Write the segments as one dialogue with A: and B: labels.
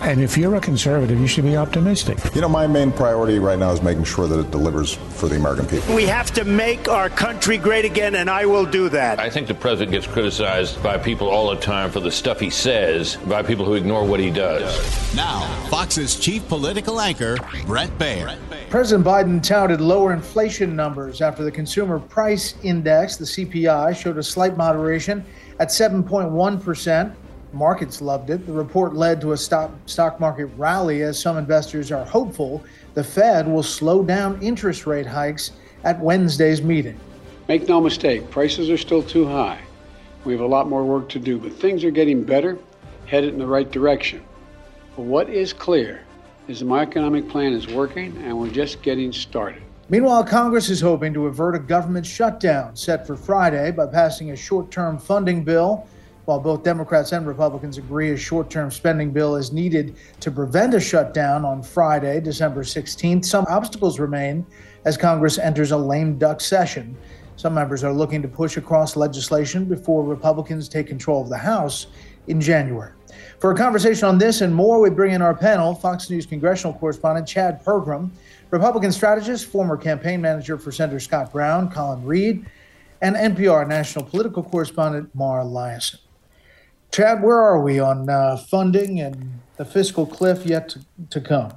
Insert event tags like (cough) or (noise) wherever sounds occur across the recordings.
A: And if you're a conservative, you should be optimistic.
B: You know, my main priority right now is making sure that it delivers for the American people.
C: We have to make our country great again, and I will do that.
D: I think the president gets criticized by people all the time for the stuff he says, by people who ignore what he does.
E: Now, Fox's chief political anchor, Bret Baier.
F: President Biden touted lower inflation numbers after the consumer price index, the CPI, showed a slight moderation at 7.1%. Markets loved it. The report led to a stock, stock market rally as some investors are hopeful the Fed will slow down interest rate hikes at Wednesday's meeting.
G: Make no mistake, prices are still too high. We have a lot more work to do, but things are getting better, headed in the right direction. But what is clear is that my economic plan is working and we're just getting started.
F: Meanwhile, Congress is hoping to avert a government shutdown set for Friday by passing a short term funding bill while both Democrats and Republicans agree a short term spending bill is needed to prevent a shutdown on Friday, December 16th, some obstacles remain as Congress enters a lame duck session. Some members are looking to push across legislation before Republicans take control of the House in January. For a conversation on this and more, we bring in our panel Fox News congressional correspondent Chad Pergram, Republican strategist, former campaign manager for Senator Scott Brown, Colin Reed, and NPR national political correspondent Mara Liasson. Chad, where are we on uh, funding and the fiscal cliff yet to, to, come?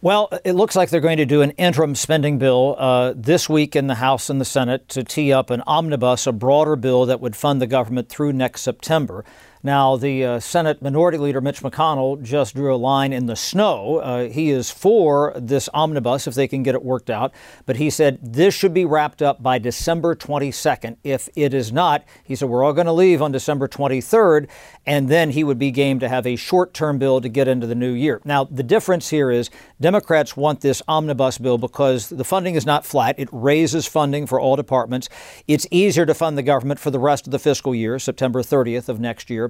H: Well, it looks like they're going to do an interim spending bill uh, this week in the House and the Senate to tee up an omnibus, a broader bill that would fund the government through next September. Now, the uh, Senate Minority Leader Mitch McConnell just drew a line in the snow. Uh, he is for this omnibus if they can get it worked out, but he said this should be wrapped up by December 22nd. If it is not, he said we're all going to leave on December 23rd, and then he would be game to have a short term bill to get into the new year. Now, the difference here is Democrats want this omnibus bill because the funding is not flat, it raises funding for all departments. It's easier to fund the government for the rest of the fiscal year, September 30th of next year.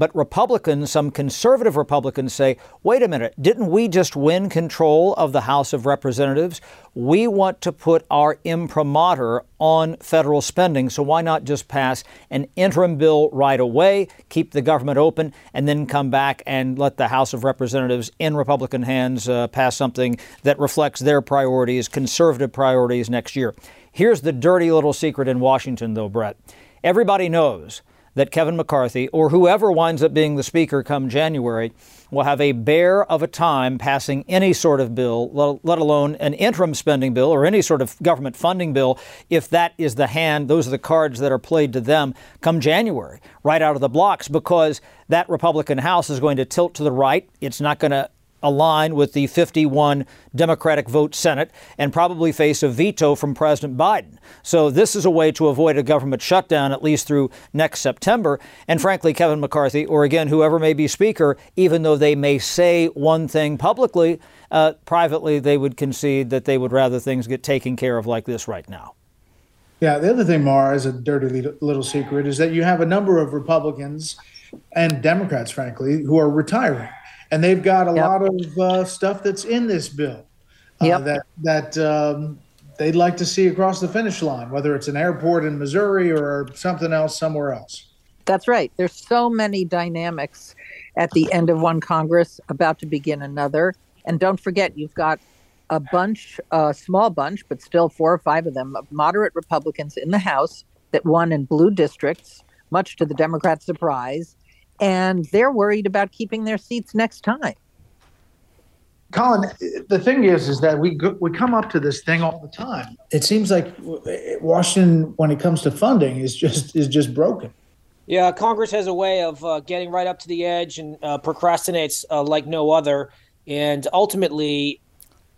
H: But Republicans, some conservative Republicans say, wait a minute, didn't we just win control of the House of Representatives? We want to put our imprimatur on federal spending, so why not just pass an interim bill right away, keep the government open, and then come back and let the House of Representatives in Republican hands uh, pass something that reflects their priorities, conservative priorities next year? Here's the dirty little secret in Washington, though, Bret. Everybody knows that Kevin McCarthy or whoever winds up being the speaker come January will have a bear of a time passing any sort of bill, let alone an interim spending bill or any sort of government funding bill, if that is the hand, those are the cards that are played to them come January, right out of the blocks, because that Republican House is going to tilt to the right. It's not going to align with the 51 Democratic vote Senate and probably face a veto from President Biden. So this is a way to avoid a government shutdown at least through next September. And frankly, Kevin McCarthy, or again, whoever may be Speaker, even though they may say one thing publicly, uh, privately they would concede that they would rather things get taken care of like this right now.
F: Yeah, the other thing, Mara, is a dirty little secret, is that you have a number of Republicans and Democrats, frankly, who are retiring and they've got a yep. lot of uh, stuff that's in this bill uh, yep. that that um, they'd like to see across the finish line, whether it's an airport in Missouri or something else somewhere else.
I: That's right. There's so many dynamics at the end of one Congress, about to begin another, and don't forget you've got a bunch, a small bunch, but still four or five of them, of moderate Republicans in the House that won in blue districts, much to the Democrats' surprise and they're worried about keeping their seats next time.
F: Colin, the thing is, is that we go, we come up to this thing all the time. It seems like Washington, when it comes to funding, is just is just broken.
J: Yeah, Congress has a way of uh, getting right up to the edge and uh, procrastinates uh, like no other. And ultimately,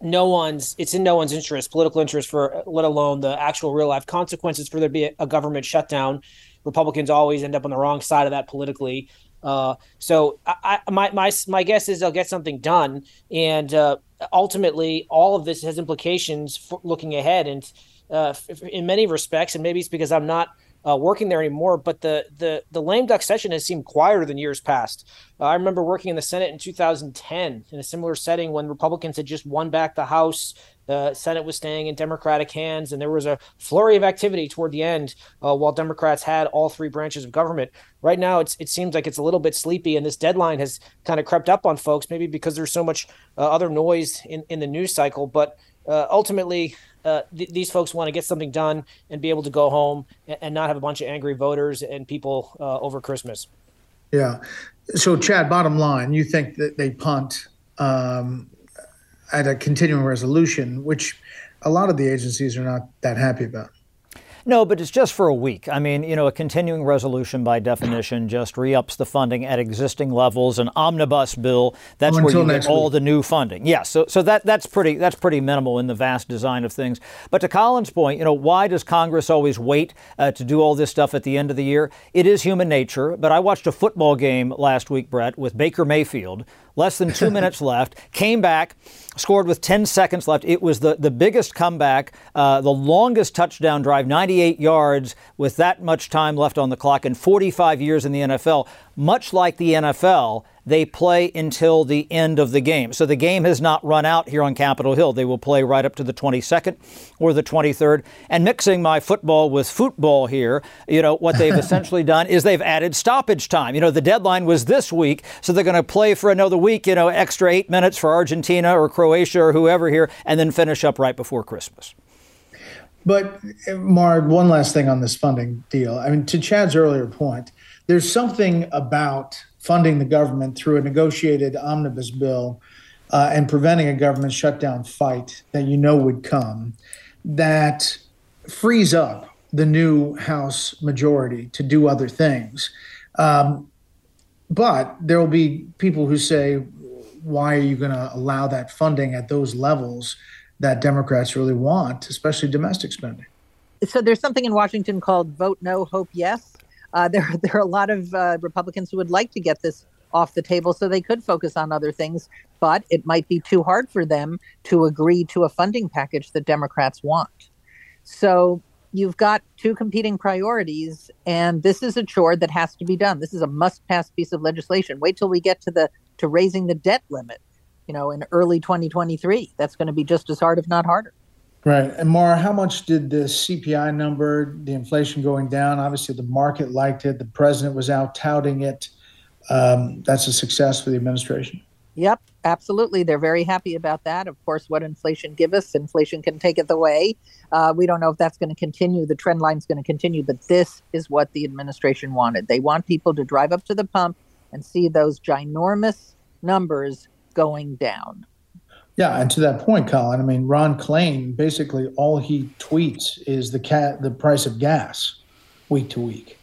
J: no one's it's in no one's interest, political interest for let alone the actual real life consequences for there to be a, a government shutdown. Republicans always end up on the wrong side of that politically. Uh, so I, I, my my my guess is they'll get something done, and uh, ultimately all of this has implications for looking ahead. And uh, in many respects, and maybe it's because I'm not uh, working there anymore. But the the the lame duck session has seemed quieter than years past. Uh, I remember working in the Senate in 2010 in a similar setting when Republicans had just won back the House. The Senate was staying in Democratic hands, and there was a flurry of activity toward the end uh, while Democrats had all three branches of government. Right now, it seems like it's a little bit sleepy, and this deadline has kind of crept up on folks, maybe because there's so much uh, other noise in, in the news cycle. But uh, ultimately, uh, th- these folks want to get something done and be able to go home and, and not have a bunch of angry voters and people uh, over Christmas.
F: Yeah. So, Chad, bottom line, you think that they punt um, at a continuing resolution, which a lot of the agencies are not that happy about.
H: No, but it's just for a week. I mean, you know, a continuing resolution by definition (clears throat) just re-ups the funding at existing levels. An omnibus bill, that's oh, where you get all week. the new funding. Yeah, so so that that's pretty that's pretty minimal in the vast design of things. But to Colin's point, you know, why does Congress always wait uh, to do all this stuff at the end of the year? It is human nature. But I watched a football game last week, Bret, with Baker Mayfield, less than two (laughs) minutes left, came back, scored with 10 seconds left. It was the, the biggest comeback, uh, the longest touchdown drive, 98 yards with that much time left on the clock in 45 years in the NFL. Much like the NFL, they play until the end of the game. So the game has not run out here on Capitol Hill. They will play right up to the 22nd or the 23rd. And mixing my football with football here, you know, what they've (laughs) essentially done is they've added stoppage time. You know, the deadline was this week, so they're going to play for another week, you know, extra eight minutes for Argentina or Croatia or whoever here, and then finish up right before Christmas.
F: But, Mar, one last thing on this funding deal. I mean, to Chad's earlier point, there's something about funding the government through a negotiated omnibus bill uh, and preventing a government shutdown fight that you know would come that frees up the new House majority to do other things. Um, but there will be people who say, why are you going to allow that funding at those levels that Democrats really want, especially domestic spending?
I: So there's something in Washington called vote no, hope yes. Uh, (laughs) there, there are a lot of uh, Republicans who would like to get this off the table so they could focus on other things, but it might be too hard for them to agree to a funding package that Democrats want. So you've got two competing priorities, and this is a chore that has to be done. This is a must-pass piece of legislation. Wait till we get to the to raising the debt limit, you know, in early 2023. That's going to be just as hard, if not harder.
F: Right. And Mara, how much did the CPI number, the inflation going down? Obviously, the market liked it. The president was out touting it. Um, that's a success for the administration.
I: Yep, absolutely. They're very happy about that. Of course, what inflation give us, inflation can take it away. Uh, we don't know if that's going to continue. The trend line is going to continue, but this is what the administration wanted. They want people to drive up to the pump and see those ginormous numbers going down.
F: Yeah, and to that point, Colin, I mean, Ron Klain basically all he tweets is the cat the price of gas week to week.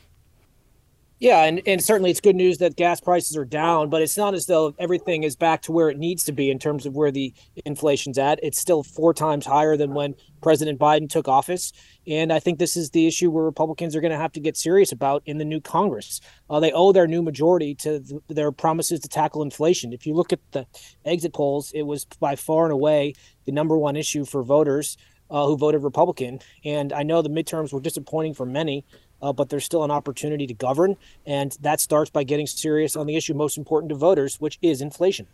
J: Yeah, and, and certainly it's good news that gas prices are down, but it's not as though everything is back to where it needs to be in terms of where the inflation's at. It's still four times higher than when President Biden took office. And I think this is the issue where Republicans are going to have to get serious about in the new Congress. Uh, they owe their new majority to th- their promises to tackle inflation. If you look at the exit polls, it was by far and away the number one issue for voters uh, who voted Republican. And I know the midterms were disappointing for many uh, but there's still an opportunity to govern. And that starts by getting serious on the issue most important to voters, which is inflation.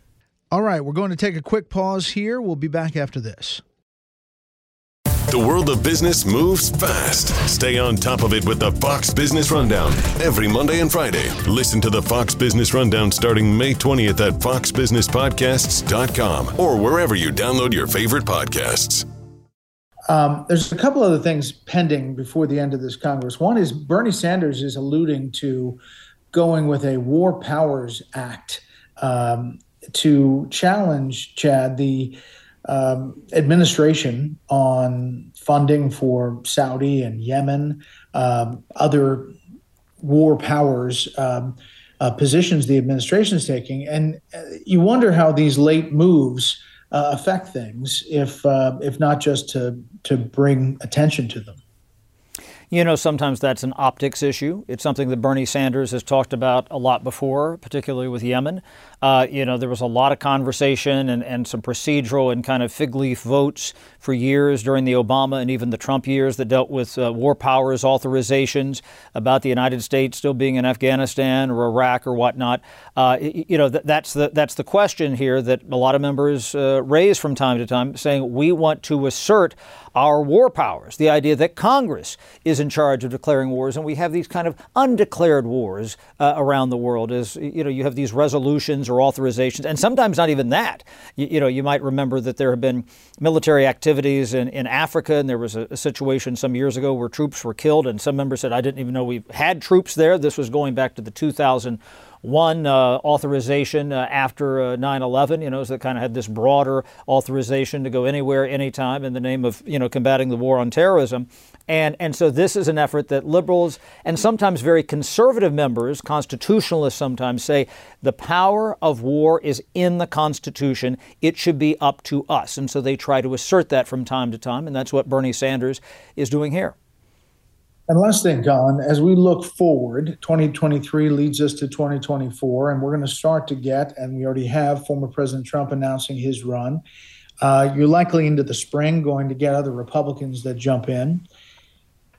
K: All right, we're going to take a quick pause here. We'll be back after this.
L: The world of business moves fast. Stay on top of it with the Fox Business Rundown every Monday and Friday. Listen to the Fox Business Rundown starting May 20th at foxbusinesspodcasts.com or wherever you download your favorite podcasts.
F: Um, there's a couple other things pending before the end of this Congress. One is Bernie Sanders is alluding to going with a War Powers Act um, to challenge Chad the um, administration on funding for Saudi and Yemen, um, other war powers. Um, uh, positions the administration is taking, and uh, you wonder how these late moves affect things, if uh, if not just to to bring attention to them?
H: You know, sometimes that's an optics issue. It's something that Bernie Sanders has talked about a lot before, particularly with Yemen. Uh, you know, there was a lot of conversation and, and some procedural and kind of fig leaf votes for years during the Obama and even the Trump years that dealt with uh, war powers authorizations about the United States still being in Afghanistan or Iraq or whatnot. Uh, you know, th- that's the that's the question here that a lot of members uh, raise from time to time, saying we want to assert our war powers. The idea that Congress is in charge of declaring wars, and we have these kind of undeclared wars uh, around the world. As you know, you have these resolutions or authorizations, and sometimes not even that. You, you know, you might remember that there have been military activities in, in Africa, and there was a, a, situation some years ago where troops were killed, and some members said, "I didn't even know we had troops there." This was going back to the 2000 one uh, authorization uh, after uh, 9/11. You know, that kind of had this broader authorization to go anywhere, anytime, in the name of you know combating the war on terrorism. And and so this is an effort that liberals and sometimes very conservative members, constitutionalists, sometimes say the power of war is in the Constitution. It should be up to us. And so they try to assert that from time to time, and that's what Bernie Sanders is doing here.
F: And last thing, Colin, as we look forward, 2023 leads us to 2024, and we're going to start to get, and we already have former President Trump announcing his run. Uh, you're likely into the spring going to get other Republicans that jump in.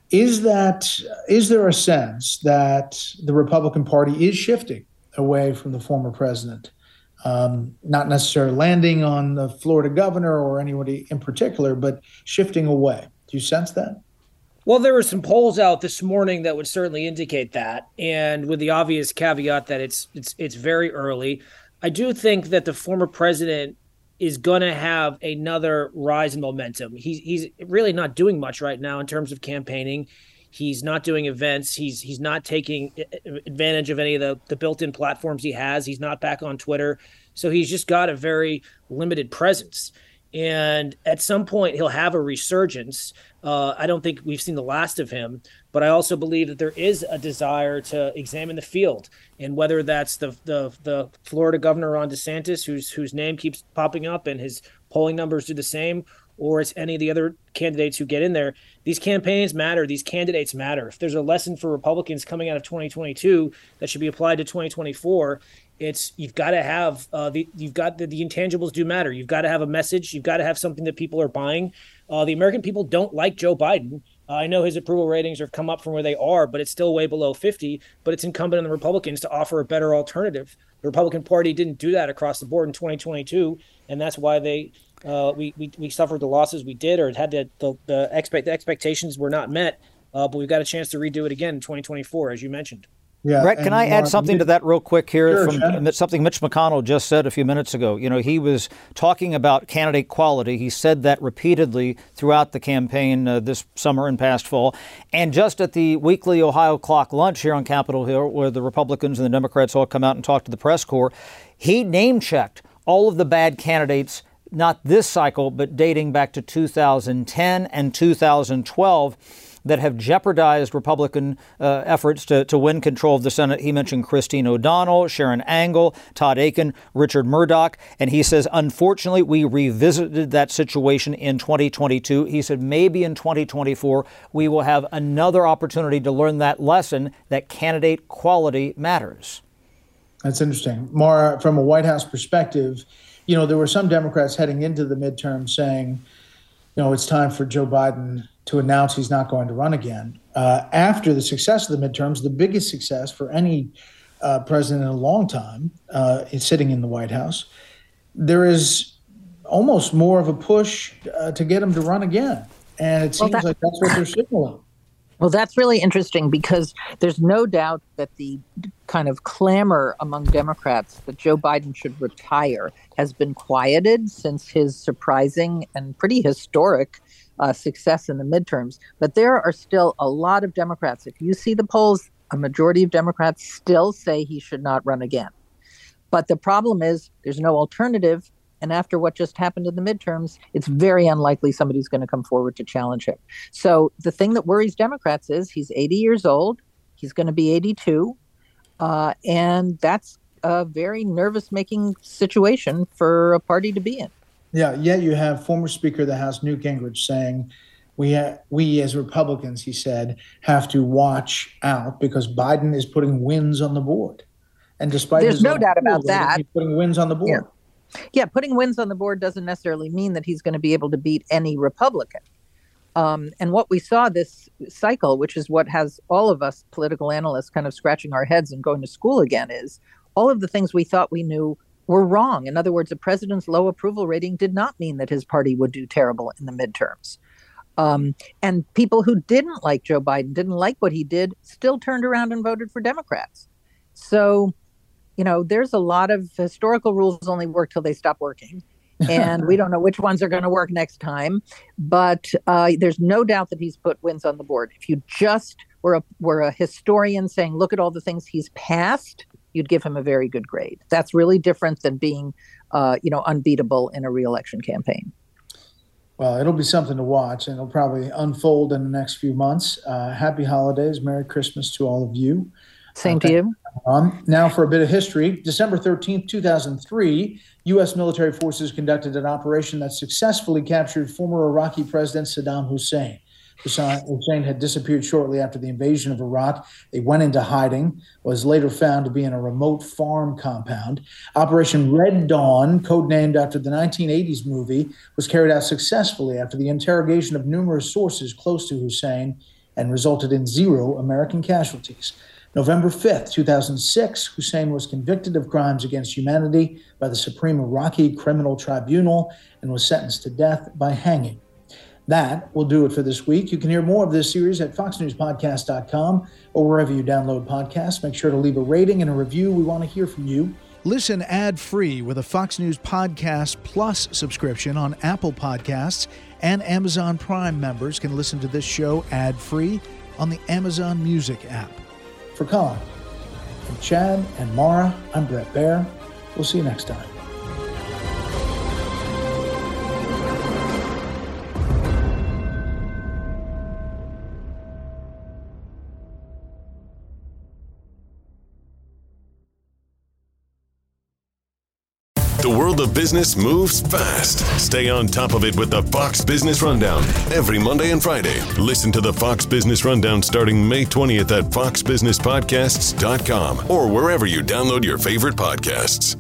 F: Is that is there a sense that the Republican Party is shifting away from the former president? Um, not necessarily landing on the Florida governor or anybody in particular, but shifting away. Do you sense that?
J: Well, there were some polls out this morning that would certainly indicate that, and with the obvious caveat that it's it's it's very early. I do think that the former president is going to have another rise in momentum. He's he's really not doing much right now in terms of campaigning. He's not doing events. He's he's not taking advantage of any of the the built-in platforms he has. He's not back on Twitter. So he's just got a very limited presence. And at some point he'll have a resurgence. Uh, I don't think we've seen the last of him, but I also believe that there is a desire to examine the field, and whether that's the the, the Florida governor Ron DeSantis, whose whose name keeps popping up and his polling numbers do the same, or it's any of the other candidates who get in there. These campaigns matter. These candidates matter. If there's a lesson for Republicans coming out of 2022 that should be applied to 2024, it's you've got to have uh, the you've got the, the intangibles do matter. You've got to have a message. You've got to have something that people are buying. Uh, the American people don't like Joe Biden. Uh, I know his approval ratings have come up from where they are, but it's still way below 50. But it's incumbent on the Republicans to offer a better alternative. The Republican Party didn't do that across the board in 2022, and that's why they uh, we, we we suffered the losses we did, or had the the, the expect the expectations were not met. Uh, but we've got a chance to redo it again in 2024, as you mentioned.
H: Yeah, Bret, can I add something to that real quick here sure, from something Mitch McConnell just said a few minutes ago? You know, he was talking about candidate quality. He said that repeatedly throughout the campaign uh, this summer and past fall. And just at the weekly Ohio Clock lunch here on Capitol Hill, where the Republicans and the Democrats all come out and talk to the press corps, he name checked all of the bad candidates not this cycle, but dating back to 2010 and 2012 that have jeopardized Republican uh, efforts to, to win control of the Senate. He mentioned Christine O'Donnell, Sharon Angle, Todd Akin, Richard Mourdock, and he says, unfortunately, we revisited that situation in 2022. He said, maybe in 2024, we will have another opportunity to learn that lesson that candidate quality matters.
F: That's interesting. More from a White House perspective, you know, there were some Democrats heading into the midterm saying, you know, it's time for Joe Biden to announce he's not going to run again. Uh, after the success of the midterms, the biggest success for any uh, president in a long time uh, is sitting in the White House, there is almost more of a push uh, to get him to run again. And it seems well, that, like that's what they're signaling.
I: Well, that's really interesting because there's no doubt that the kind of clamor among Democrats that Joe Biden should retire has been quieted since his surprising and pretty historic uh, success in the midterms. But there are still a lot of Democrats. If you see the polls, a majority of Democrats still say he should not run again. But the problem is there's no alternative. And after what just happened in the midterms, it's very unlikely somebody's going to come forward to challenge him. So the thing that worries Democrats is he's 80 years old, he's going to be 82. Uh, and that's a very nervous making situation for a party to be in.
F: Yeah, yet you have former Speaker of the House Newt Gingrich saying, we, ha- we as Republicans, he said, have to watch out because Biden is putting wins on the board. And despite
I: there's no doubt about that,
F: he's putting wins on the board.
I: Yeah. yeah, putting wins on the board doesn't necessarily mean that he's going to be able to beat any Republican. Um, and what we saw this cycle, which is what has all of us political analysts kind of scratching our heads and going to school again, is all of the things we thought we knew were wrong. In other words, the president's low approval rating did not mean that his party would do terrible in the midterms. Um, and people who didn't like Joe Biden, didn't like what he did, still turned around and voted for Democrats. So, you know, there's a lot of historical rules only work till they stop working. And we don't know which ones are going to work next time. But uh, there's no doubt that he's put wins on the board. If you just were a, were a historian saying, look at all the things he's passed, you'd give him a very good grade. That's really different than being, uh, you know, unbeatable in a reelection campaign.
F: Well, it'll be something to watch, and it'll probably unfold in the next few months. Uh, happy holidays, Merry Christmas to all of you.
I: Same uh, to you.
F: Um, now, for a bit of history, December 13th, 2003, U.S. military forces conducted an operation that successfully captured former Iraqi President Saddam Hussein. Hussein had disappeared shortly after the invasion of Iraq. They went into hiding, was later found to be in a remote farm compound. Operation Red Dawn, codenamed after the 1980s movie, was carried out successfully after the interrogation of numerous sources close to Hussein and resulted in zero American casualties. November 5th, 2006, Hussein was convicted of crimes against humanity by the Supreme Iraqi Criminal Tribunal and was sentenced to death by hanging. That will do it for this week. You can hear more of this series at foxnewspodcast.com or wherever you download podcasts. Make sure to leave a rating and a review. We want to hear from you.
K: Listen ad free with a Fox News Podcast Plus subscription on Apple Podcasts, and Amazon Prime members can listen to this show ad free on the Amazon Music app.
F: For Colin, from Chad and Mara, I'm Bret Baier. We'll see you next time.
L: Of business moves fast. Stay on top of it with the Fox Business Rundown every Monday and Friday. Listen to the Fox Business Rundown starting May 20th at foxbusinesspodcasts.com or wherever you download your favorite podcasts.